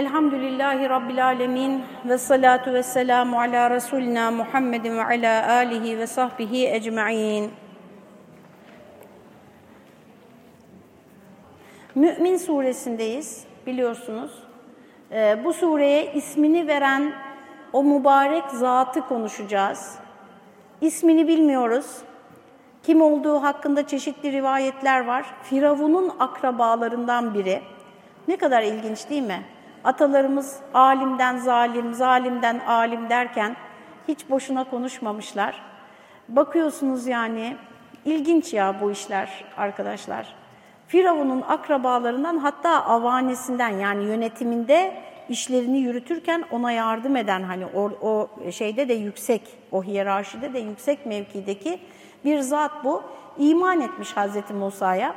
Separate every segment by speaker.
Speaker 1: Elhamdülillahi Rabbil Alemin ve salatu ve selamu ala Resulina Muhammedin ve ala alihi ve sahbihi ecma'in. Mü'min suresindeyiz biliyorsunuz. Ee, bu sureye ismini veren o mübarek zatı konuşacağız. İsmini bilmiyoruz. Kim olduğu hakkında çeşitli rivayetler var. Firavun'un akrabalarından biri. Ne kadar ilginç değil mi? Atalarımız alimden zalim, zalimden alim derken hiç boşuna konuşmamışlar. Bakıyorsunuz yani ilginç ya bu işler arkadaşlar. Firavun'un akrabalarından hatta avanesinden yani yönetiminde işlerini yürütürken ona yardım eden hani o, o şeyde de yüksek, o hiyerarşide de yüksek mevkideki bir zat bu. İman etmiş Hazreti Musa'ya.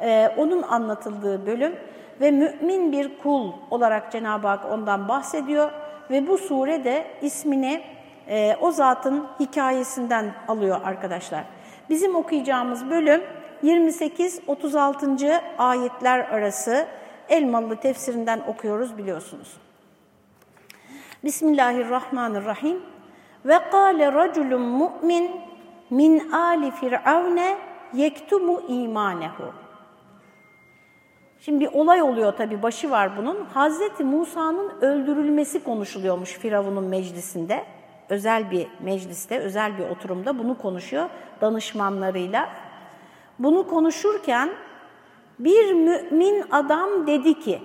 Speaker 1: Ee, onun anlatıldığı bölüm ve mümin bir kul olarak Cenab-ı Hak ondan bahsediyor ve bu sure de ismini e, o zatın hikayesinden alıyor arkadaşlar. Bizim okuyacağımız bölüm 28-36. ayetler arası Elmalı tefsirinden okuyoruz biliyorsunuz. Bismillahirrahmanirrahim. Ve kâle raculun mu'min min ali firavne yektumu imanehu. Şimdi bir olay oluyor tabii, başı var bunun. Hazreti Musa'nın öldürülmesi konuşuluyormuş Firavun'un meclisinde. Özel bir mecliste, özel bir oturumda bunu konuşuyor danışmanlarıyla. Bunu konuşurken bir mümin adam dedi ki,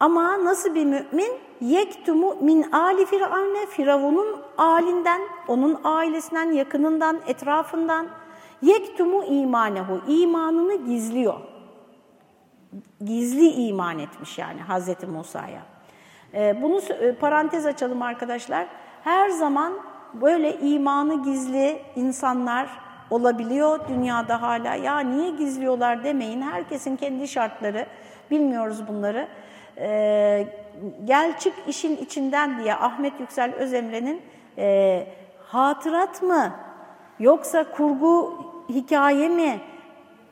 Speaker 1: ama nasıl bir mümin? Yektumu min ali firavne, Firavun'un alinden, onun ailesinden, yakınından, etrafından. Yektumu imanehu, imanını gizliyor gizli iman etmiş yani Hazreti Musa'ya. Ee, bunu parantez açalım arkadaşlar. Her zaman böyle imanı gizli insanlar olabiliyor dünyada hala. Ya niye gizliyorlar demeyin. Herkesin kendi şartları. Bilmiyoruz bunları. Ee, gel çık işin içinden diye Ahmet Yüksel Özemre'nin e, hatırat mı yoksa kurgu hikaye mi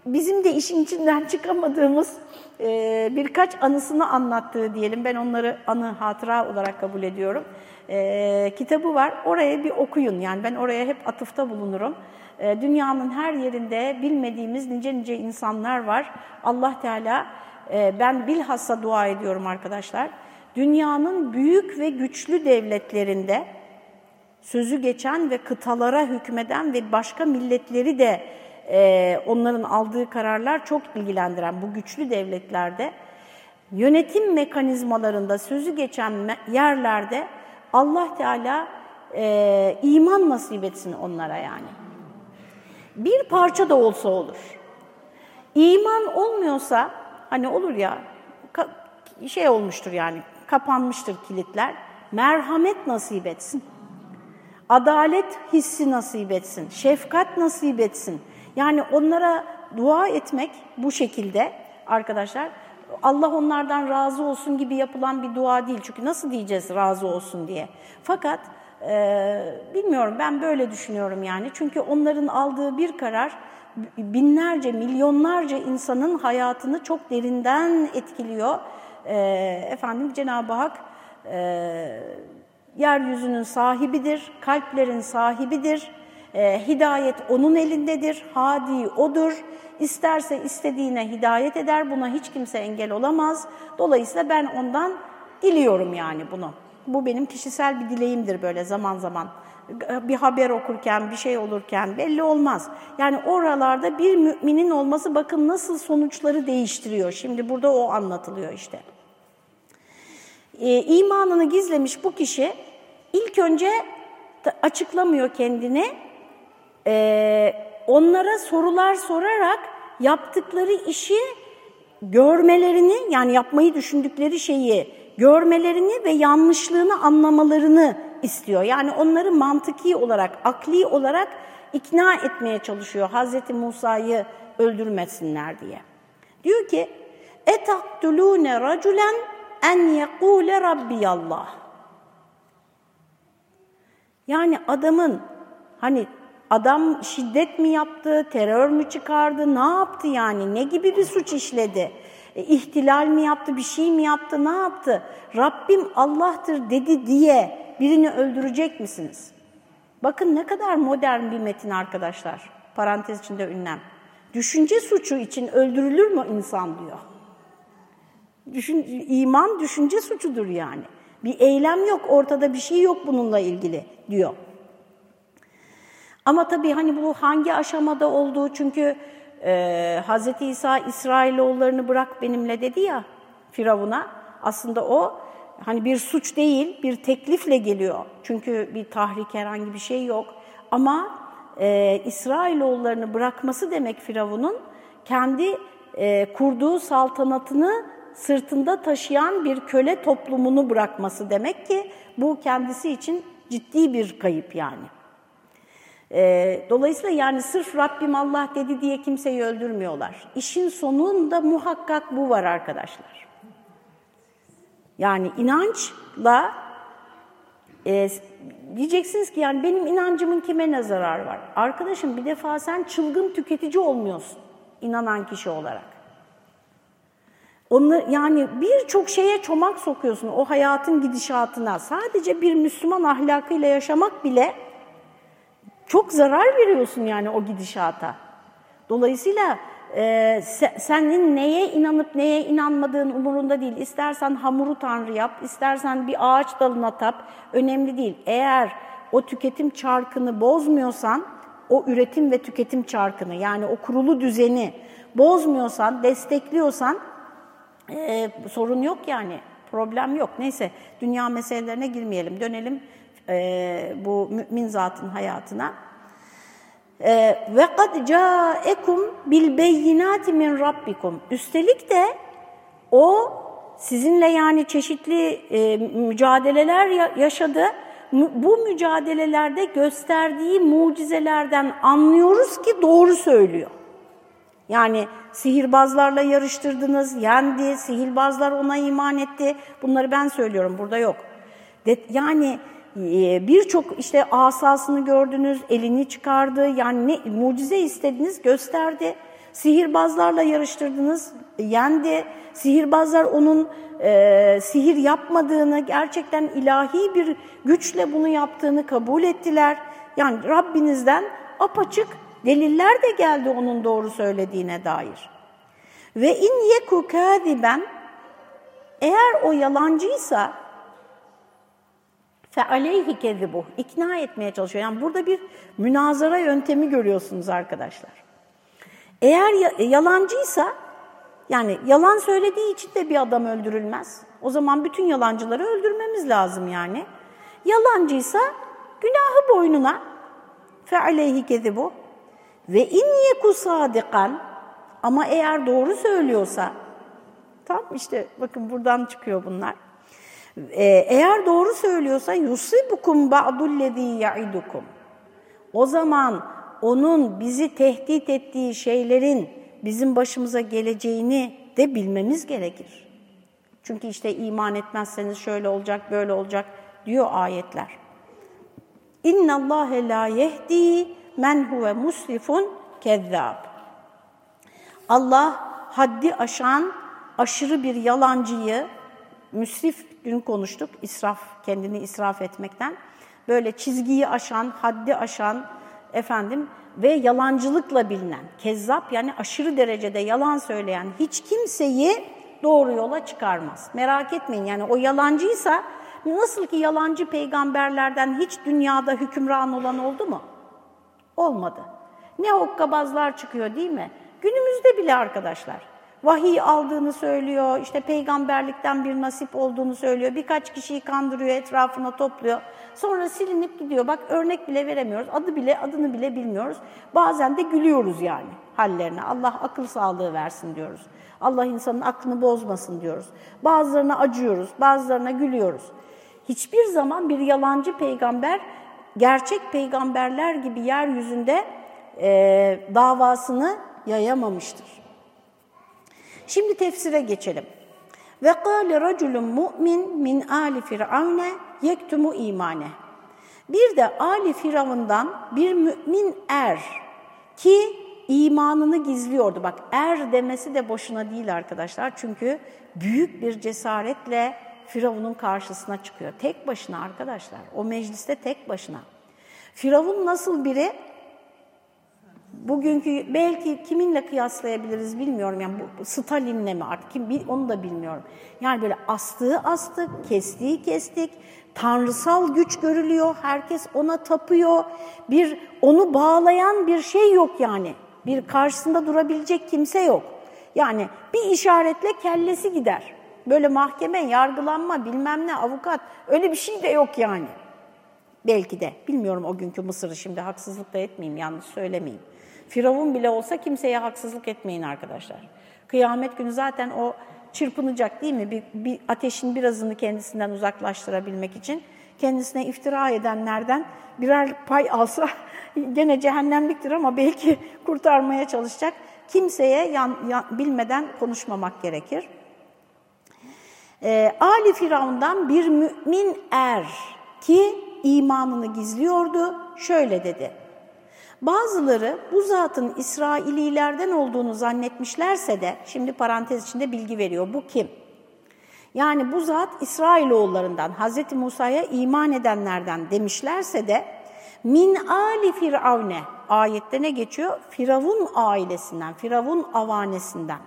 Speaker 1: bizim de işin içinden çıkamadığımız e, birkaç anısını anlattığı diyelim. Ben onları anı, hatıra olarak kabul ediyorum. E, kitabı var. Oraya bir okuyun. Yani ben oraya hep atıfta bulunurum. E, dünyanın her yerinde bilmediğimiz nice nice insanlar var. Allah Teala, e, ben bilhassa dua ediyorum arkadaşlar. Dünyanın büyük ve güçlü devletlerinde sözü geçen ve kıtalara hükmeden ve başka milletleri de e, onların aldığı kararlar çok ilgilendiren bu güçlü devletlerde yönetim mekanizmalarında sözü geçen yerlerde Allah Teala e, iman nasip etsin onlara yani. Bir parça da olsa olur. İman olmuyorsa hani olur ya şey olmuştur yani kapanmıştır kilitler. Merhamet nasip etsin. Adalet hissi nasip etsin. Şefkat nasip etsin. Yani onlara dua etmek bu şekilde arkadaşlar Allah onlardan razı olsun gibi yapılan bir dua değil. Çünkü nasıl diyeceğiz razı olsun diye. Fakat e, bilmiyorum ben böyle düşünüyorum yani. Çünkü onların aldığı bir karar binlerce, milyonlarca insanın hayatını çok derinden etkiliyor. E, efendim Cenab-ı Hak e, yeryüzünün sahibidir, kalplerin sahibidir e, hidayet onun elindedir, hadi odur. İsterse istediğine hidayet eder, buna hiç kimse engel olamaz. Dolayısıyla ben ondan diliyorum yani bunu. Bu benim kişisel bir dileğimdir böyle zaman zaman. Bir haber okurken, bir şey olurken belli olmaz. Yani oralarda bir müminin olması bakın nasıl sonuçları değiştiriyor. Şimdi burada o anlatılıyor işte. Ee, imanını gizlemiş bu kişi ilk önce açıklamıyor kendini, e, onlara sorular sorarak yaptıkları işi görmelerini yani yapmayı düşündükleri şeyi görmelerini ve yanlışlığını anlamalarını istiyor. Yani onları mantıki olarak, akli olarak ikna etmeye çalışıyor Hazreti Musa'yı öldürmesinler diye. Diyor ki: "Etaktulune raculen en yekule rabbiyallah." Yani adamın hani Adam şiddet mi yaptı, terör mü çıkardı, ne yaptı yani, ne gibi bir suç işledi? E, ihtilal mi yaptı, bir şey mi yaptı, ne yaptı? Rabbim Allah'tır dedi diye birini öldürecek misiniz? Bakın ne kadar modern bir metin arkadaşlar. Parantez içinde ünlem. Düşünce suçu için öldürülür mü insan diyor. Düşün, iman düşünce suçudur yani. Bir eylem yok, ortada bir şey yok bununla ilgili diyor. Ama tabii hani bu hangi aşamada olduğu çünkü e, Hz. İsa İsrailoğullarını bırak benimle dedi ya Firavun'a. Aslında o hani bir suç değil, bir teklifle geliyor. Çünkü bir tahrik herhangi bir şey yok. Ama e, İsrailoğullarını bırakması demek Firavun'un kendi e, kurduğu saltanatını sırtında taşıyan bir köle toplumunu bırakması demek ki bu kendisi için ciddi bir kayıp yani. E, dolayısıyla yani sırf Rabbim Allah dedi diye kimseyi öldürmüyorlar. İşin sonunda muhakkak bu var arkadaşlar. Yani inançla e, diyeceksiniz ki yani benim inancımın kime ne zararı var? Arkadaşım bir defa sen çılgın tüketici olmuyorsun inanan kişi olarak. Onu, yani birçok şeye çomak sokuyorsun o hayatın gidişatına. Sadece bir Müslüman ahlakıyla yaşamak bile çok zarar veriyorsun yani o gidişata. Dolayısıyla e, senin neye inanıp neye inanmadığın umurunda değil. İstersen hamuru tanrı yap, istersen bir ağaç dalına tap, önemli değil. Eğer o tüketim çarkını bozmuyorsan, o üretim ve tüketim çarkını yani o kurulu düzeni bozmuyorsan, destekliyorsan e, sorun yok yani, problem yok. Neyse dünya meselelerine girmeyelim, dönelim e, bu mümin zatın hayatına. E, ve kad ca'ekum bil beyinati min rabbikum. Üstelik de o sizinle yani çeşitli e, mücadeleler yaşadı. Bu mücadelelerde gösterdiği mucizelerden anlıyoruz ki doğru söylüyor. Yani sihirbazlarla yarıştırdınız, yendi, sihirbazlar ona iman etti. Bunları ben söylüyorum, burada yok. Yani ee, birçok işte asasını gördünüz, elini çıkardı, yani ne, mucize istediniz gösterdi. Sihirbazlarla yarıştırdınız, yendi. Sihirbazlar onun e, sihir yapmadığını, gerçekten ilahi bir güçle bunu yaptığını kabul ettiler. Yani Rabbinizden apaçık deliller de geldi onun doğru söylediğine dair. Ve in yeku kâdiben eğer o yalancıysa fe aleyhi kezibuh ikna etmeye çalışıyor. Yani burada bir münazara yöntemi görüyorsunuz arkadaşlar. Eğer yalancıysa yani yalan söylediği için de bir adam öldürülmez. O zaman bütün yalancıları öldürmemiz lazım yani. Yalancıysa günahı boynuna fe aleyhi kezibuh ve in yeku sadikan ama eğer doğru söylüyorsa tam işte bakın buradan çıkıyor bunlar. Ee, eğer doğru söylüyorsa yusibukum ba'dullezî ya'idukum. O zaman onun bizi tehdit ettiği şeylerin bizim başımıza geleceğini de bilmemiz gerekir. Çünkü işte iman etmezseniz şöyle olacak, böyle olacak diyor ayetler. İnna Allah la yehdi men huve musrifun kezzab. Allah haddi aşan aşırı bir yalancıyı müsrif dün konuştuk, israf, kendini israf etmekten. Böyle çizgiyi aşan, haddi aşan efendim ve yalancılıkla bilinen, kezzap yani aşırı derecede yalan söyleyen hiç kimseyi doğru yola çıkarmaz. Merak etmeyin yani o yalancıysa nasıl ki yalancı peygamberlerden hiç dünyada hükümran olan oldu mu? Olmadı. Ne hokkabazlar çıkıyor değil mi? Günümüzde bile arkadaşlar vahiy aldığını söylüyor, işte peygamberlikten bir nasip olduğunu söylüyor, birkaç kişiyi kandırıyor, etrafına topluyor. Sonra silinip gidiyor. Bak örnek bile veremiyoruz, adı bile adını bile bilmiyoruz. Bazen de gülüyoruz yani hallerine. Allah akıl sağlığı versin diyoruz. Allah insanın aklını bozmasın diyoruz. Bazılarına acıyoruz, bazılarına gülüyoruz. Hiçbir zaman bir yalancı peygamber gerçek peygamberler gibi yeryüzünde e, davasını yayamamıştır. Şimdi tefsire geçelim. Ve kâle raculun mu'min min ali firavne yektumu imane. Bir de Ali Firavundan bir mümin er ki imanını gizliyordu. Bak er demesi de boşuna değil arkadaşlar. Çünkü büyük bir cesaretle Firavun'un karşısına çıkıyor. Tek başına arkadaşlar. O mecliste tek başına. Firavun nasıl biri? Bugünkü belki kiminle kıyaslayabiliriz bilmiyorum. Yani bu Stalin'le mi artık kim onu da bilmiyorum. Yani böyle astığı astık, kestiği kestik. Tanrısal güç görülüyor. Herkes ona tapıyor. Bir onu bağlayan bir şey yok yani. Bir karşısında durabilecek kimse yok. Yani bir işaretle kellesi gider. Böyle mahkeme, yargılanma, bilmem ne, avukat öyle bir şey de yok yani. Belki de. Bilmiyorum o günkü Mısır'ı şimdi haksızlık da etmeyeyim, yanlış söylemeyeyim. Firavun bile olsa kimseye haksızlık etmeyin arkadaşlar. Kıyamet günü zaten o çırpınacak değil mi? Bir, bir ateşin birazını kendisinden uzaklaştırabilmek için kendisine iftira edenlerden birer pay alsa gene cehennemliktir ama belki kurtarmaya çalışacak. Kimseye yan, yan, bilmeden konuşmamak gerekir. Ee, Ali Firavun'dan bir mümin er ki imanını gizliyordu şöyle dedi. Bazıları bu zatın İsraililerden olduğunu zannetmişlerse de, şimdi parantez içinde bilgi veriyor, bu kim? Yani bu zat İsrailoğullarından, Hz. Musa'ya iman edenlerden demişlerse de, min ali firavne, ayette ne geçiyor? Firavun ailesinden, Firavun avanesinden.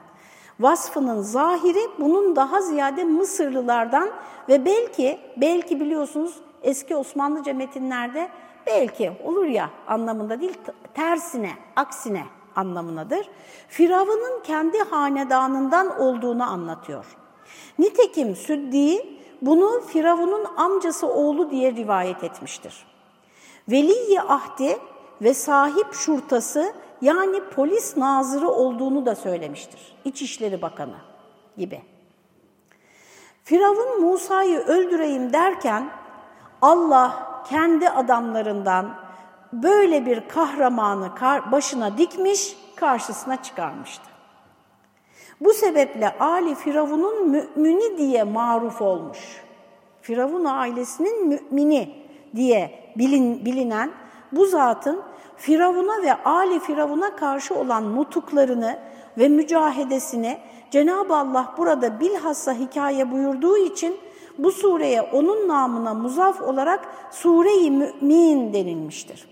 Speaker 1: Vasfının zahiri bunun daha ziyade Mısırlılardan ve belki, belki biliyorsunuz eski Osmanlıca metinlerde belki olur ya anlamında değil, tersine, aksine anlamındadır. Firavun'un kendi hanedanından olduğunu anlatıyor. Nitekim Süddi bunu Firavun'un amcası oğlu diye rivayet etmiştir. Veliyi Ahdi ve sahip şurtası yani polis nazırı olduğunu da söylemiştir. İçişleri Bakanı gibi. Firavun Musa'yı öldüreyim derken Allah kendi adamlarından böyle bir kahramanı başına dikmiş, karşısına çıkarmıştı. Bu sebeple Ali Firavun'un mümini diye maruf olmuş. Firavun ailesinin mümini diye bilin, bilinen bu zatın Firavun'a ve Ali Firavun'a karşı olan nutuklarını ve mücahedesini Cenab-ı Allah burada bilhassa hikaye buyurduğu için bu sureye onun namına muzaf olarak Sure-i Mü'min denilmiştir.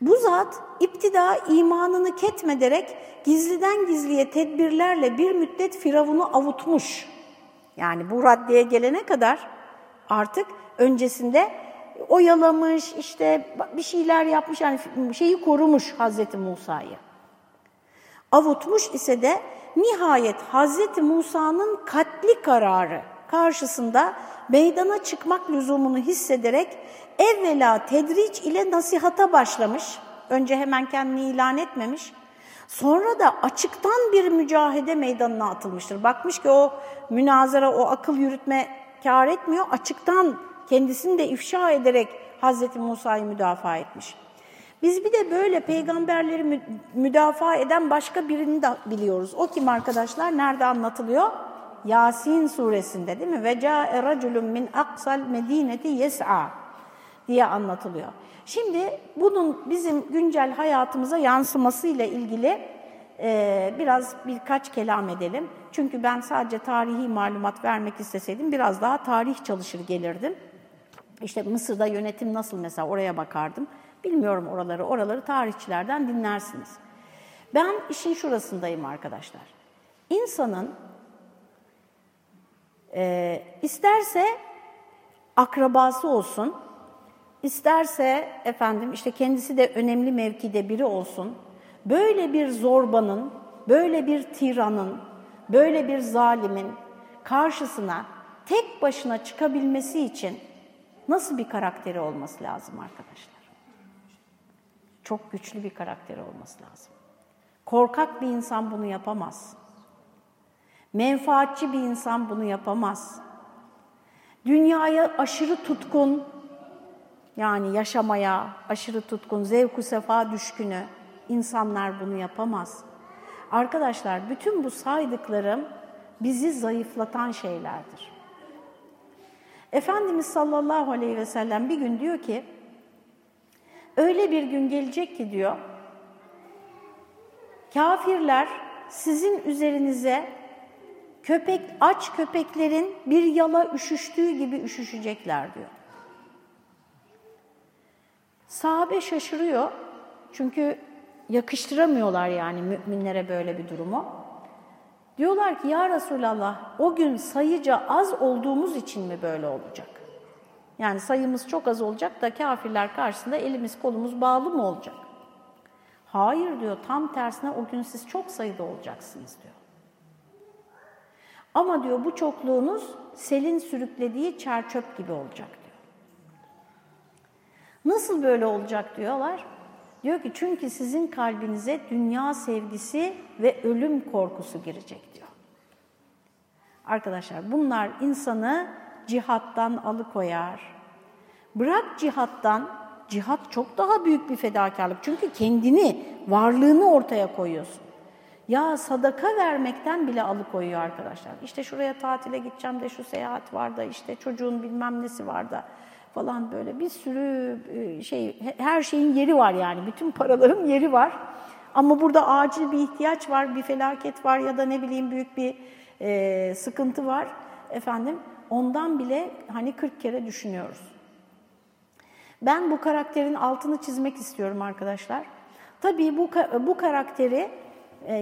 Speaker 1: Bu zat iptida imanını ketmederek gizliden gizliye tedbirlerle bir müddet Firavun'u avutmuş. Yani bu raddeye gelene kadar artık öncesinde oyalamış, işte bir şeyler yapmış, yani şeyi korumuş Hazreti Musa'yı. Avutmuş ise de nihayet Hazreti Musa'nın katli kararı karşısında meydana çıkmak lüzumunu hissederek evvela tedriç ile nasihata başlamış. Önce hemen kendini ilan etmemiş. Sonra da açıktan bir mücahede meydanına atılmıştır. Bakmış ki o münazara, o akıl yürütme kar etmiyor. Açıktan kendisini de ifşa ederek Hazreti Musa'yı müdafaa etmiş. Biz bir de böyle peygamberleri müdafaa eden başka birini de biliyoruz. O kim arkadaşlar? Nerede anlatılıyor? Yasin suresinde değil mi? Ve ca'e raculun min aksal medineti yes'a diye anlatılıyor. Şimdi bunun bizim güncel hayatımıza yansımasıyla ilgili e, biraz birkaç kelam edelim. Çünkü ben sadece tarihi malumat vermek isteseydim biraz daha tarih çalışır gelirdim. İşte Mısır'da yönetim nasıl mesela oraya bakardım. Bilmiyorum oraları, oraları tarihçilerden dinlersiniz. Ben işin şurasındayım arkadaşlar. İnsanın e, isterse akrabası olsun, isterse efendim işte kendisi de önemli mevkide biri olsun, böyle bir zorbanın, böyle bir tiranın, böyle bir zalimin karşısına tek başına çıkabilmesi için nasıl bir karakteri olması lazım arkadaşlar? Çok güçlü bir karakteri olması lazım. Korkak bir insan bunu yapamaz. Menfaatçi bir insan bunu yapamaz. Dünyaya aşırı tutkun, yani yaşamaya aşırı tutkun, zevku sefa düşkünü insanlar bunu yapamaz. Arkadaşlar bütün bu saydıklarım bizi zayıflatan şeylerdir. Efendimiz sallallahu aleyhi ve sellem bir gün diyor ki, öyle bir gün gelecek ki diyor, kafirler sizin üzerinize köpek aç köpeklerin bir yala üşüştüğü gibi üşüşecekler diyor. Sahabe şaşırıyor çünkü yakıştıramıyorlar yani müminlere böyle bir durumu. Diyorlar ki ya Resulallah o gün sayıca az olduğumuz için mi böyle olacak? Yani sayımız çok az olacak da kafirler karşısında elimiz kolumuz bağlı mı olacak? Hayır diyor tam tersine o gün siz çok sayıda olacaksınız diyor. Ama diyor bu çokluğunuz selin sürüklediği çerçöp gibi olacak diyor. Nasıl böyle olacak diyorlar? Diyor ki çünkü sizin kalbinize dünya sevgisi ve ölüm korkusu girecek diyor. Arkadaşlar bunlar insanı cihattan alıkoyar. Bırak cihattan, cihat çok daha büyük bir fedakarlık. Çünkü kendini, varlığını ortaya koyuyorsun. Ya sadaka vermekten bile alıkoyuyor arkadaşlar. İşte şuraya tatile gideceğim de şu seyahat var da işte çocuğun bilmem nesi var da falan böyle bir sürü e, şey her şeyin yeri var yani bütün paraların yeri var. Ama burada acil bir ihtiyaç var, bir felaket var ya da ne bileyim büyük bir e, sıkıntı var efendim. Ondan bile hani 40 kere düşünüyoruz. Ben bu karakterin altını çizmek istiyorum arkadaşlar. Tabii bu bu karakteri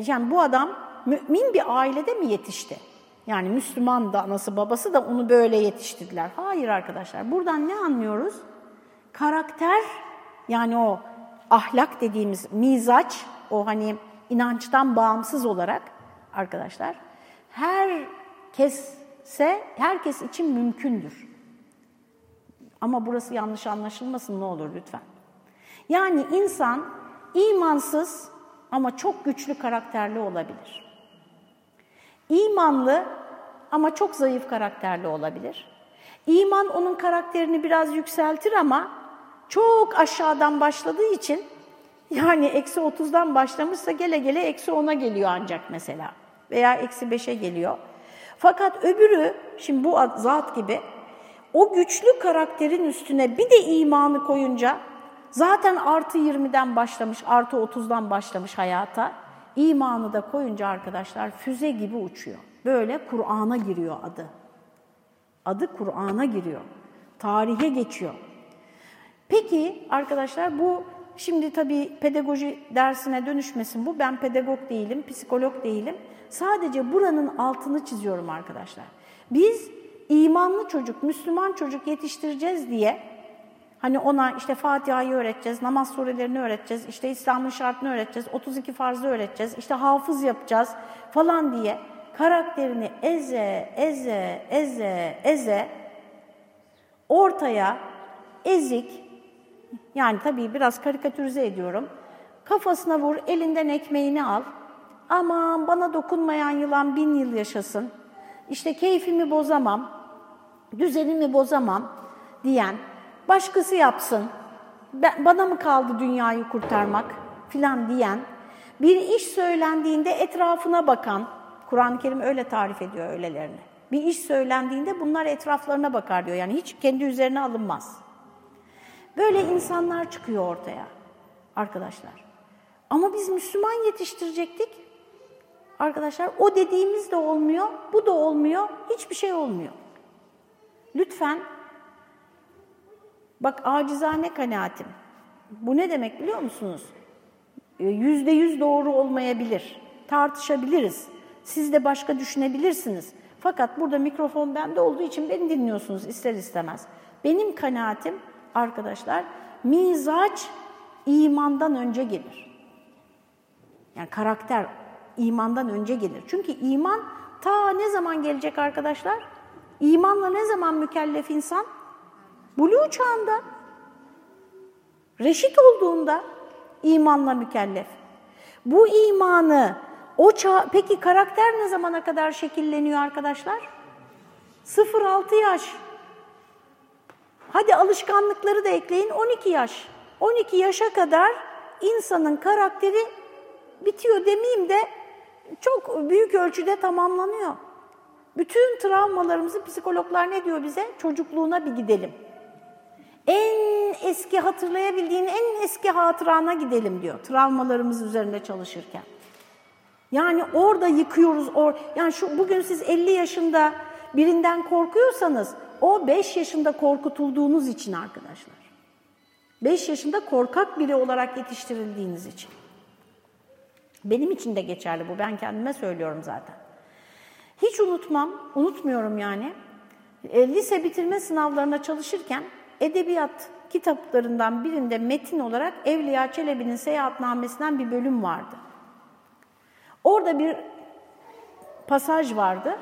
Speaker 1: yani bu adam mümin bir ailede mi yetişti? Yani Müslüman da anası babası da onu böyle yetiştirdiler. Hayır arkadaşlar. Buradan ne anlıyoruz? Karakter yani o ahlak dediğimiz mizaç, o hani inançtan bağımsız olarak arkadaşlar herkesse, herkes için mümkündür. Ama burası yanlış anlaşılmasın ne olur lütfen. Yani insan imansız ama çok güçlü karakterli olabilir. İmanlı ama çok zayıf karakterli olabilir. İman onun karakterini biraz yükseltir ama çok aşağıdan başladığı için yani eksi 30'dan başlamışsa gele gele eksi 10'a geliyor ancak mesela veya eksi 5'e geliyor. Fakat öbürü şimdi bu zat gibi o güçlü karakterin üstüne bir de imanı koyunca zaten artı 20'den başlamış, artı 30'dan başlamış hayata imanı da koyunca arkadaşlar füze gibi uçuyor. Böyle Kur'an'a giriyor adı. Adı Kur'an'a giriyor. Tarihe geçiyor. Peki arkadaşlar bu şimdi tabii pedagoji dersine dönüşmesin bu. Ben pedagog değilim, psikolog değilim. Sadece buranın altını çiziyorum arkadaşlar. Biz imanlı çocuk, Müslüman çocuk yetiştireceğiz diye hani ona işte Fatiha'yı öğreteceğiz, namaz surelerini öğreteceğiz, işte İslam'ın şartını öğreteceğiz, 32 farzı öğreteceğiz, işte hafız yapacağız falan diye karakterini eze, eze, eze, eze ortaya ezik, yani tabii biraz karikatürize ediyorum, kafasına vur, elinden ekmeğini al, aman bana dokunmayan yılan bin yıl yaşasın, işte keyfimi bozamam, düzenimi bozamam diyen, başkası yapsın, bana mı kaldı dünyayı kurtarmak filan diyen, bir iş söylendiğinde etrafına bakan, Kur'an-ı Kerim öyle tarif ediyor öylelerini. Bir iş söylendiğinde bunlar etraflarına bakar diyor. Yani hiç kendi üzerine alınmaz. Böyle insanlar çıkıyor ortaya arkadaşlar. Ama biz Müslüman yetiştirecektik. Arkadaşlar o dediğimiz de olmuyor, bu da olmuyor, hiçbir şey olmuyor. Lütfen, bak acizane kanaatim. Bu ne demek biliyor musunuz? Ee, yüzde yüz doğru olmayabilir, tartışabiliriz. Siz de başka düşünebilirsiniz. Fakat burada mikrofon bende olduğu için beni dinliyorsunuz ister istemez. Benim kanaatim arkadaşlar, mizaç imandan önce gelir. Yani karakter imandan önce gelir. Çünkü iman ta ne zaman gelecek arkadaşlar? İmanla ne zaman mükellef insan? Buluğ çağında. Reşit olduğunda imanla mükellef. Bu imanı o çağ, peki karakter ne zamana kadar şekilleniyor arkadaşlar? 0-6 yaş. Hadi alışkanlıkları da ekleyin 12 yaş. 12 yaşa kadar insanın karakteri bitiyor demeyeyim de çok büyük ölçüde tamamlanıyor. Bütün travmalarımızı psikologlar ne diyor bize? Çocukluğuna bir gidelim. En eski hatırlayabildiğin en eski hatırana gidelim diyor travmalarımız üzerinde çalışırken. Yani orada yıkıyoruz. Or yani şu bugün siz 50 yaşında birinden korkuyorsanız o 5 yaşında korkutulduğunuz için arkadaşlar. 5 yaşında korkak biri olarak yetiştirildiğiniz için. Benim için de geçerli bu. Ben kendime söylüyorum zaten. Hiç unutmam, unutmuyorum yani. E, lise bitirme sınavlarına çalışırken edebiyat kitaplarından birinde metin olarak Evliya Çelebi'nin seyahatnamesinden bir bölüm vardı. Orada bir pasaj vardı.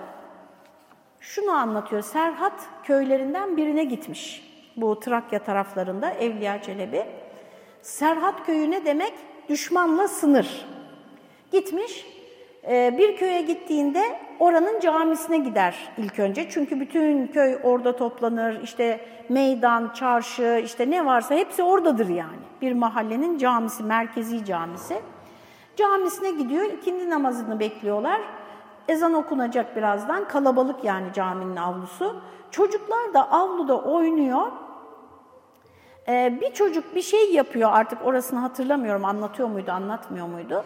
Speaker 1: Şunu anlatıyor. Serhat köylerinden birine gitmiş. Bu Trakya taraflarında Evliya Çelebi. Serhat köyü ne demek? Düşmanla sınır. Gitmiş. E, bir köye gittiğinde oranın camisine gider ilk önce. Çünkü bütün köy orada toplanır. İşte meydan, çarşı, işte ne varsa hepsi oradadır yani. Bir mahallenin camisi, merkezi camisi. Camisine gidiyor, ikindi namazını bekliyorlar. Ezan okunacak birazdan, kalabalık yani caminin avlusu. Çocuklar da avluda oynuyor. Ee, bir çocuk bir şey yapıyor artık orasını hatırlamıyorum anlatıyor muydu, anlatmıyor muydu.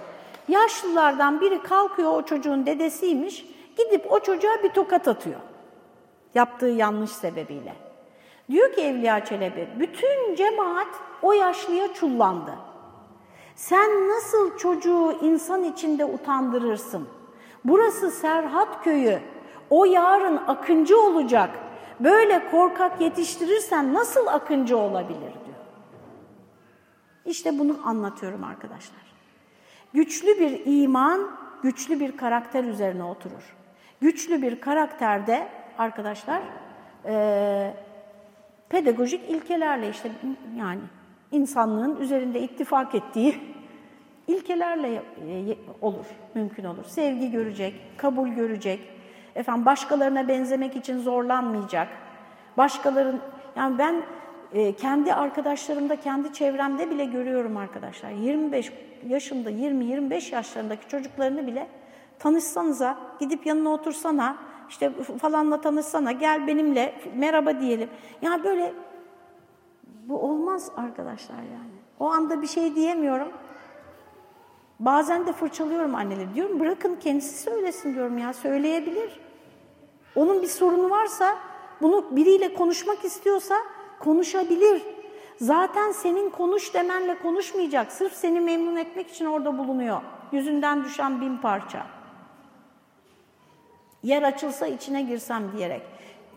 Speaker 1: Yaşlılardan biri kalkıyor o çocuğun dedesiymiş, gidip o çocuğa bir tokat atıyor. Yaptığı yanlış sebebiyle. Diyor ki Evliya Çelebi, bütün cemaat o yaşlıya çullandı. Sen nasıl çocuğu insan içinde utandırırsın? Burası Serhat köyü, o yarın akıncı olacak. Böyle korkak yetiştirirsen nasıl akıncı olabilir diyor. İşte bunu anlatıyorum arkadaşlar. Güçlü bir iman, güçlü bir karakter üzerine oturur. Güçlü bir karakterde arkadaşlar e, pedagojik ilkelerle işte yani insanlığın üzerinde ittifak ettiği ilkelerle olur, mümkün olur. Sevgi görecek, kabul görecek, efendim başkalarına benzemek için zorlanmayacak. Başkaların, yani ben e, kendi arkadaşlarımda, kendi çevremde bile görüyorum arkadaşlar. 25 yaşında, 20-25 yaşlarındaki çocuklarını bile tanışsanıza, gidip yanına otursana, işte falanla tanışsana, gel benimle merhaba diyelim. Yani böyle bu olmaz arkadaşlar yani. O anda bir şey diyemiyorum. Bazen de fırçalıyorum anneleri. Diyorum bırakın kendisi söylesin diyorum ya söyleyebilir. Onun bir sorunu varsa bunu biriyle konuşmak istiyorsa konuşabilir. Zaten senin konuş demenle konuşmayacak. Sırf seni memnun etmek için orada bulunuyor. Yüzünden düşen bin parça. Yer açılsa içine girsem diyerek.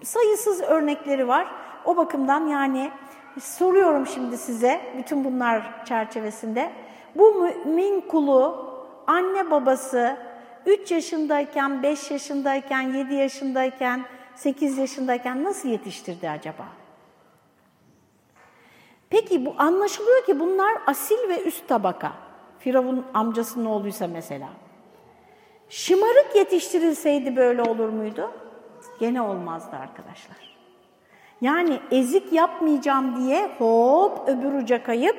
Speaker 1: Sayısız örnekleri var. O bakımdan yani soruyorum şimdi size bütün bunlar çerçevesinde. Bu mümin kulu anne babası 3 yaşındayken, 5 yaşındayken, 7 yaşındayken, 8 yaşındayken nasıl yetiştirdi acaba? Peki bu anlaşılıyor ki bunlar asil ve üst tabaka. Firavun amcasının oğluysa mesela. Şımarık yetiştirilseydi böyle olur muydu? Gene olmazdı arkadaşlar. Yani ezik yapmayacağım diye hop öbür uca kayıp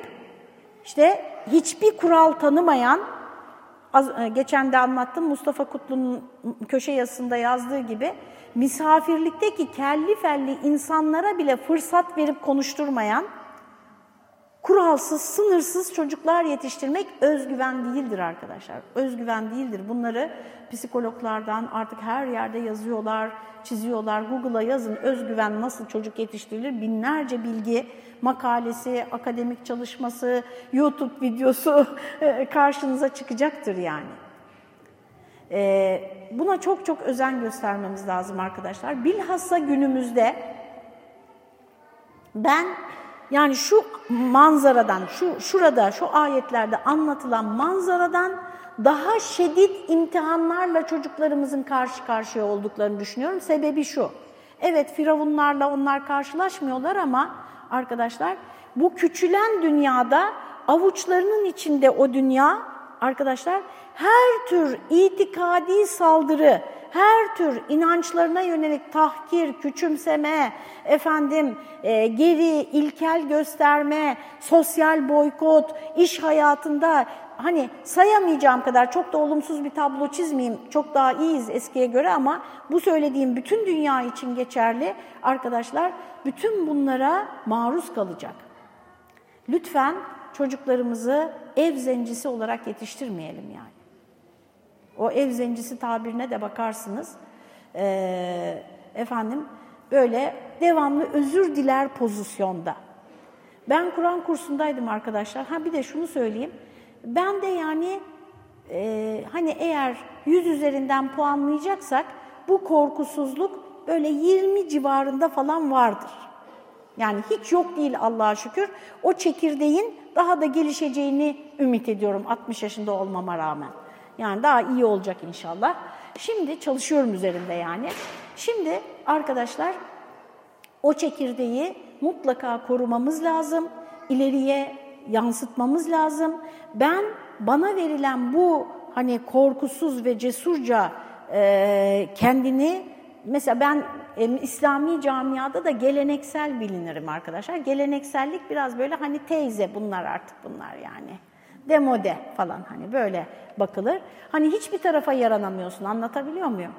Speaker 1: işte hiçbir kural tanımayan, az, e, geçen de anlattım Mustafa Kutlu'nun köşe yazısında yazdığı gibi misafirlikteki kelli felli insanlara bile fırsat verip konuşturmayan, kuralsız, sınırsız çocuklar yetiştirmek özgüven değildir arkadaşlar. Özgüven değildir. Bunları psikologlardan artık her yerde yazıyorlar, çiziyorlar. Google'a yazın özgüven nasıl çocuk yetiştirilir binlerce bilgi, makalesi, akademik çalışması, YouTube videosu karşınıza çıkacaktır yani. Ee, buna çok çok özen göstermemiz lazım arkadaşlar. Bilhassa günümüzde ben yani şu manzaradan, şu şurada, şu ayetlerde anlatılan manzaradan daha şiddet imtihanlarla çocuklarımızın karşı karşıya olduklarını düşünüyorum. Sebebi şu, evet firavunlarla onlar karşılaşmıyorlar ama arkadaşlar bu küçülen dünyada avuçlarının içinde o dünya arkadaşlar her tür itikadi saldırı, her tür inançlarına yönelik tahkir, küçümseme, efendim e, geri, ilkel gösterme, sosyal boykot, iş hayatında hani sayamayacağım kadar çok da olumsuz bir tablo çizmeyeyim. Çok daha iyiyiz eskiye göre ama bu söylediğim bütün dünya için geçerli. Arkadaşlar bütün bunlara maruz kalacak. Lütfen çocuklarımızı ev zencisi olarak yetiştirmeyelim yani. O ev zencisi tabirine de bakarsınız. E, efendim böyle devamlı özür diler pozisyonda. Ben Kur'an kursundaydım arkadaşlar. Ha bir de şunu söyleyeyim. Ben de yani e, hani eğer 100 üzerinden puanlayacaksak bu korkusuzluk böyle 20 civarında falan vardır. Yani hiç yok değil Allah'a şükür. O çekirdeğin daha da gelişeceğini ümit ediyorum 60 yaşında olmama rağmen. Yani daha iyi olacak inşallah. Şimdi çalışıyorum üzerinde yani. Şimdi arkadaşlar o çekirdeği mutlaka korumamız lazım. İleriye yansıtmamız lazım. Ben bana verilen bu hani korkusuz ve cesurca e, kendini mesela ben e, İslami camiada da geleneksel bilinirim arkadaşlar. Geleneksellik biraz böyle hani teyze bunlar artık bunlar yani. Demode falan hani böyle bakılır. Hani hiçbir tarafa yaranamıyorsun anlatabiliyor muyum?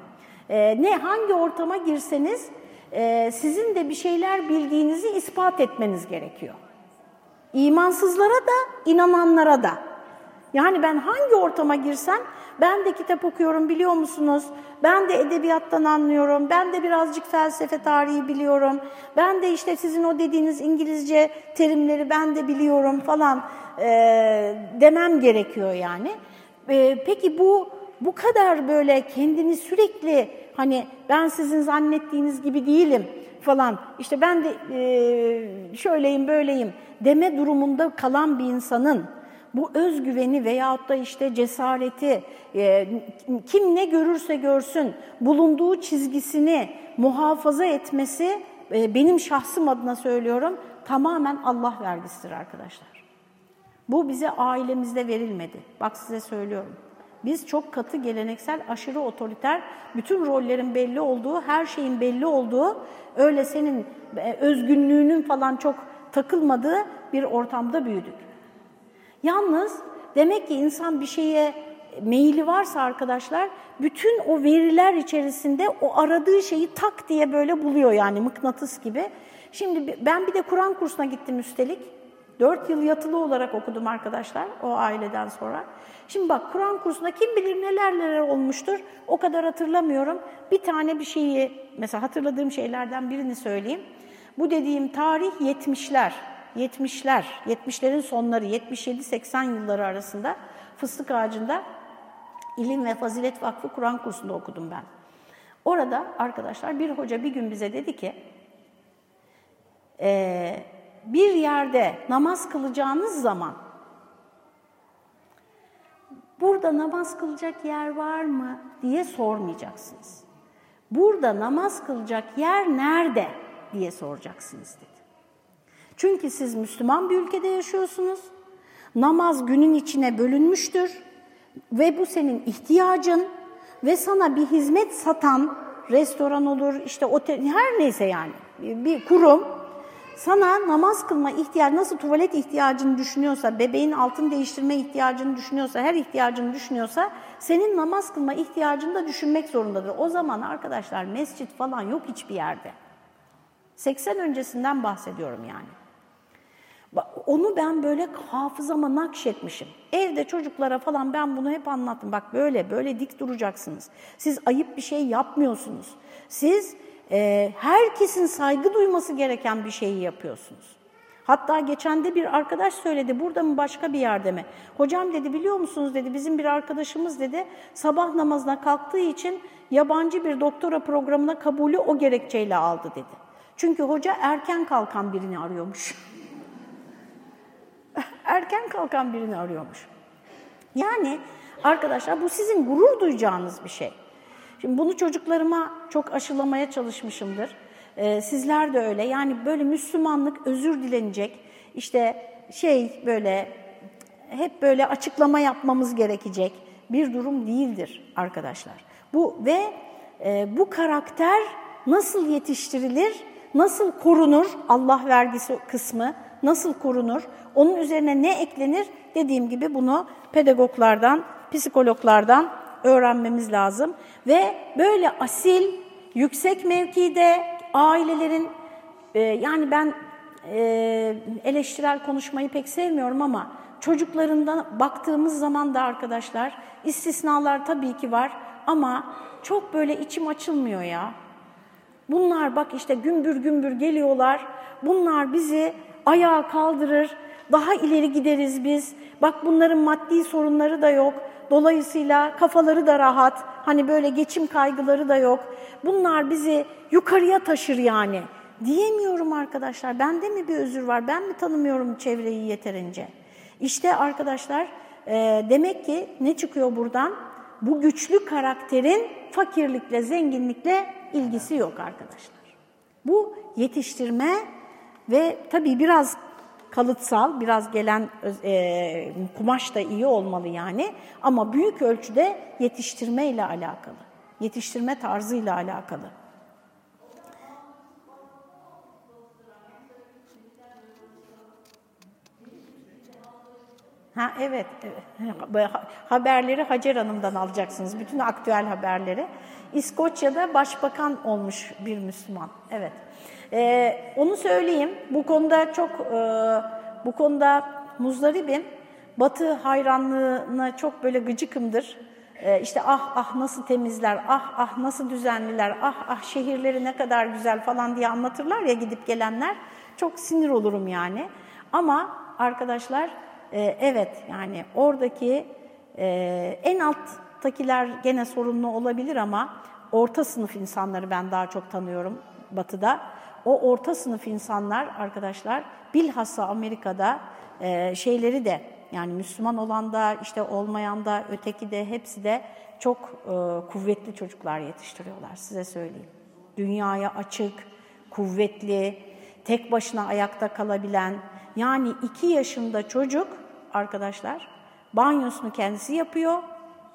Speaker 1: E, ne hangi ortama girseniz e, sizin de bir şeyler bildiğinizi ispat etmeniz gerekiyor. İmansızlara da, inananlara da. Yani ben hangi ortama girsem, ben de kitap okuyorum biliyor musunuz? Ben de edebiyattan anlıyorum, ben de birazcık felsefe tarihi biliyorum. Ben de işte sizin o dediğiniz İngilizce terimleri ben de biliyorum falan e, demem gerekiyor yani. E, peki bu bu kadar böyle kendini sürekli hani ben sizin zannettiğiniz gibi değilim falan işte ben de e, şöyleyim böyleyim deme durumunda kalan bir insanın bu özgüveni veyahut da işte cesareti e, kim ne görürse görsün bulunduğu çizgisini muhafaza etmesi e, benim şahsım adına söylüyorum tamamen Allah vergisidir arkadaşlar. Bu bize ailemizde verilmedi. Bak size söylüyorum. Biz çok katı, geleneksel, aşırı otoriter, bütün rollerin belli olduğu, her şeyin belli olduğu, öyle senin e, özgünlüğünün falan çok takılmadığı bir ortamda büyüdük. Yalnız demek ki insan bir şeye meyili varsa arkadaşlar, bütün o veriler içerisinde o aradığı şeyi tak diye böyle buluyor yani mıknatıs gibi. Şimdi ben bir de Kur'an kursuna gittim üstelik. Dört yıl yatılı olarak okudum arkadaşlar o aileden sonra. Şimdi bak Kur'an kursunda kim bilir neler neler olmuştur o kadar hatırlamıyorum. Bir tane bir şeyi mesela hatırladığım şeylerden birini söyleyeyim. Bu dediğim tarih 70'ler, 70'ler, 70'lerin sonları, 77-80 yılları arasında Fıstık Ağacı'nda İlim ve Fazilet Vakfı Kur'an kursunda okudum ben. Orada arkadaşlar bir hoca bir gün bize dedi ki, e, bir yerde namaz kılacağınız zaman burada namaz kılacak yer var mı diye sormayacaksınız. Burada namaz kılacak yer nerede diye soracaksınız dedi. Çünkü siz Müslüman bir ülkede yaşıyorsunuz. Namaz günün içine bölünmüştür ve bu senin ihtiyacın ve sana bir hizmet satan restoran olur, işte otel, her neyse yani bir kurum sana namaz kılma ihtiyacı, nasıl tuvalet ihtiyacını düşünüyorsa, bebeğin altın değiştirme ihtiyacını düşünüyorsa, her ihtiyacını düşünüyorsa, senin namaz kılma ihtiyacını da düşünmek zorundadır. O zaman arkadaşlar mescit falan yok hiçbir yerde. 80 öncesinden bahsediyorum yani. Onu ben böyle hafızama nakşetmişim. Evde çocuklara falan ben bunu hep anlattım. Bak böyle, böyle dik duracaksınız. Siz ayıp bir şey yapmıyorsunuz. Siz e, herkesin saygı duyması gereken bir şeyi yapıyorsunuz. Hatta geçen de bir arkadaş söyledi, burada mı başka bir yerde mi? Hocam dedi biliyor musunuz dedi, bizim bir arkadaşımız dedi sabah namazına kalktığı için yabancı bir doktora programına kabulü o gerekçeyle aldı dedi. Çünkü hoca erken kalkan birini arıyormuş. erken kalkan birini arıyormuş. Yani arkadaşlar bu sizin gurur duyacağınız bir şey. Şimdi bunu çocuklarıma çok aşılamaya çalışmışımdır. Ee, sizler de öyle. Yani böyle Müslümanlık özür dilenecek. İşte şey böyle hep böyle açıklama yapmamız gerekecek bir durum değildir arkadaşlar. Bu ve e, bu karakter nasıl yetiştirilir, nasıl korunur Allah vergisi kısmı, nasıl korunur, onun üzerine ne eklenir dediğim gibi bunu pedagoglardan, psikologlardan öğrenmemiz lazım. Ve böyle asil, yüksek mevkide ailelerin, e, yani ben e, eleştirel konuşmayı pek sevmiyorum ama çocuklarından baktığımız zaman da arkadaşlar istisnalar tabii ki var ama çok böyle içim açılmıyor ya. Bunlar bak işte gümbür gümbür geliyorlar. Bunlar bizi ayağa kaldırır. Daha ileri gideriz biz. Bak bunların maddi sorunları da yok. Dolayısıyla kafaları da rahat. Hani böyle geçim kaygıları da yok. Bunlar bizi yukarıya taşır yani. Diyemiyorum arkadaşlar. Bende mi bir özür var? Ben mi tanımıyorum çevreyi yeterince? İşte arkadaşlar e, demek ki ne çıkıyor buradan? Bu güçlü karakterin fakirlikle, zenginlikle ilgisi yok arkadaşlar. Bu yetiştirme ve tabii biraz kalıtsal, biraz gelen e, kumaş da iyi olmalı yani ama büyük ölçüde yetiştirme ile alakalı, yetiştirme tarzıyla alakalı. Ha evet. Haberleri Hacer Hanım'dan alacaksınız. Bütün aktüel haberleri. İskoçya'da başbakan olmuş bir Müslüman. Evet. Ee, onu söyleyeyim. Bu konuda çok e, bu konuda muzdaribim. Batı hayranlığına çok böyle gıcıkımdır. Ee, işte ah ah nasıl temizler, ah ah nasıl düzenliler, ah ah şehirleri ne kadar güzel falan diye anlatırlar ya gidip gelenler. Çok sinir olurum yani. Ama arkadaşlar e, evet yani oradaki e, en alttakiler gene sorunlu olabilir ama orta sınıf insanları ben daha çok tanıyorum batıda. O orta sınıf insanlar arkadaşlar bilhassa Amerika'da e, şeyleri de yani Müslüman olan da işte olmayan da öteki de hepsi de çok e, kuvvetli çocuklar yetiştiriyorlar size söyleyeyim. Dünyaya açık, kuvvetli, tek başına ayakta kalabilen yani iki yaşında çocuk arkadaşlar banyosunu kendisi yapıyor,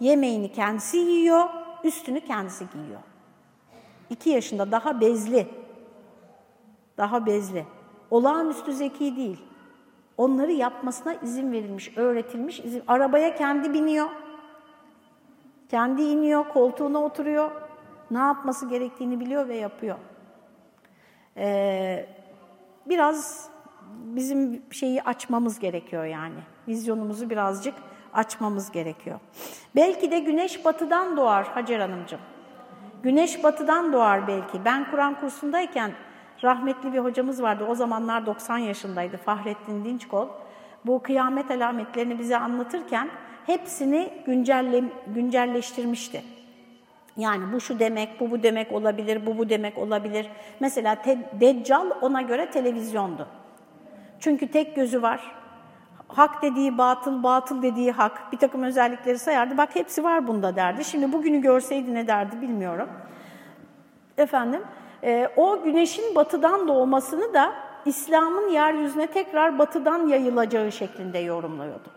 Speaker 1: yemeğini kendisi yiyor, üstünü kendisi giyiyor. İki yaşında daha bezli, daha bezli. Olağanüstü zeki değil. Onları yapmasına izin verilmiş, öğretilmiş. Izin. Arabaya kendi biniyor, kendi iniyor, koltuğuna oturuyor. Ne yapması gerektiğini biliyor ve yapıyor. Ee, biraz bizim şeyi açmamız gerekiyor yani. Vizyonumuzu birazcık açmamız gerekiyor. Belki de güneş batıdan doğar Hacer Hanımcığım. Güneş batıdan doğar belki. Ben Kur'an kursundayken rahmetli bir hocamız vardı. O zamanlar 90 yaşındaydı Fahrettin Dinçkol. Bu kıyamet alametlerini bize anlatırken hepsini güncelle, güncelleştirmişti. Yani bu şu demek, bu bu demek olabilir, bu bu demek olabilir. Mesela Deccal ona göre televizyondu. Çünkü tek gözü var. Hak dediği batıl, batıl dediği hak. Bir takım özellikleri sayardı. Bak hepsi var bunda derdi. Şimdi bugünü görseydi ne derdi bilmiyorum. Efendim, e, o güneşin batıdan doğmasını da İslam'ın yeryüzüne tekrar batıdan yayılacağı şeklinde yorumluyordu.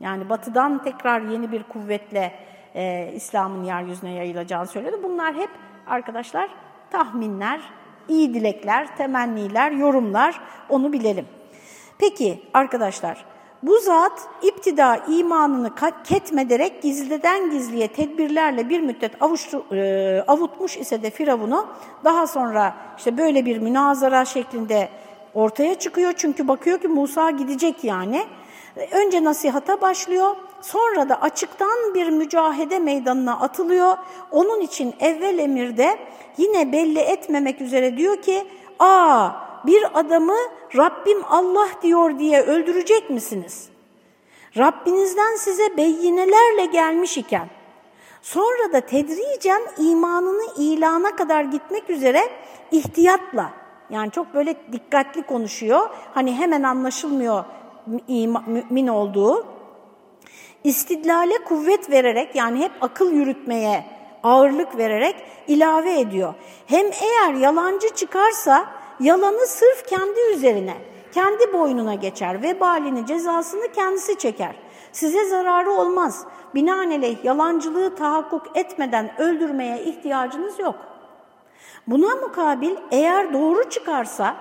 Speaker 1: Yani batıdan tekrar yeni bir kuvvetle e, İslam'ın yeryüzüne yayılacağını söylüyordu. Bunlar hep arkadaşlar tahminler, iyi dilekler, temenniler, yorumlar onu bilelim. Peki arkadaşlar bu zat iptida imanını ketmederek gizliden gizliye tedbirlerle bir müddet avuştu, e, avutmuş ise de Firavun'u daha sonra işte böyle bir münazara şeklinde ortaya çıkıyor. Çünkü bakıyor ki Musa gidecek yani. Önce nasihata başlıyor, sonra da açıktan bir mücahede meydanına atılıyor. Onun için evvel emirde yine belli etmemek üzere diyor ki, ''Aa bir adamı Rabbim Allah diyor diye öldürecek misiniz? Rabbinizden size beyinelerle gelmiş iken, sonra da tedricen imanını ilana kadar gitmek üzere ihtiyatla, yani çok böyle dikkatli konuşuyor, hani hemen anlaşılmıyor mümin olduğu, istidlale kuvvet vererek yani hep akıl yürütmeye ağırlık vererek ilave ediyor. Hem eğer yalancı çıkarsa yalanı sırf kendi üzerine, kendi boynuna geçer. Vebalini, cezasını kendisi çeker. Size zararı olmaz. Binaenaleyh yalancılığı tahakkuk etmeden öldürmeye ihtiyacınız yok. Buna mukabil eğer doğru çıkarsa,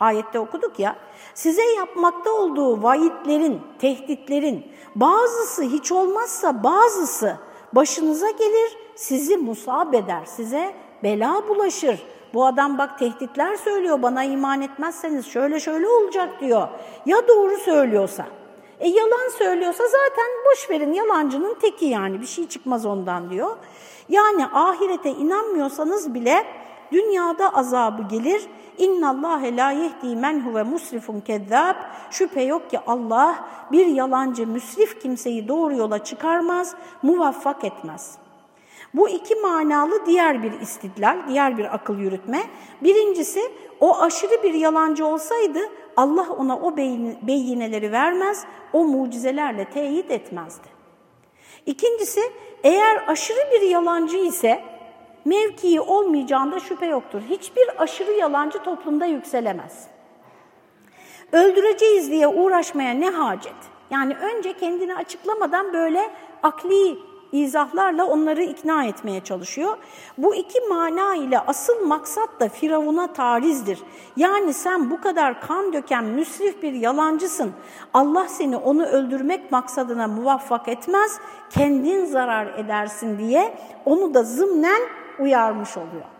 Speaker 1: ayette okuduk ya, size yapmakta olduğu vaidlerin, tehditlerin bazısı hiç olmazsa bazısı başınıza gelir, sizi musab eder, size bela bulaşır, bu adam bak tehditler söylüyor bana iman etmezseniz şöyle şöyle olacak diyor. Ya doğru söylüyorsa? E yalan söylüyorsa zaten boş verin yalancının teki yani bir şey çıkmaz ondan diyor. Yani ahirete inanmıyorsanız bile dünyada azabı gelir. İnna Allah la yehdi men huve musrifun kezzab. Şüphe yok ki Allah bir yalancı müsrif kimseyi doğru yola çıkarmaz, muvaffak etmez. Bu iki manalı diğer bir istidlal, diğer bir akıl yürütme. Birincisi o aşırı bir yalancı olsaydı Allah ona o beyineleri vermez, o mucizelerle teyit etmezdi. İkincisi eğer aşırı bir yalancı ise mevkii olmayacağında şüphe yoktur. Hiçbir aşırı yalancı toplumda yükselemez. Öldüreceğiz diye uğraşmaya ne hacet? Yani önce kendini açıklamadan böyle akli izahlarla onları ikna etmeye çalışıyor. Bu iki mana ile asıl maksat da Firavun'a tarizdir. Yani sen bu kadar kan döken müsrif bir yalancısın. Allah seni onu öldürmek maksadına muvaffak etmez, kendin zarar edersin diye onu da zımnen uyarmış oluyor.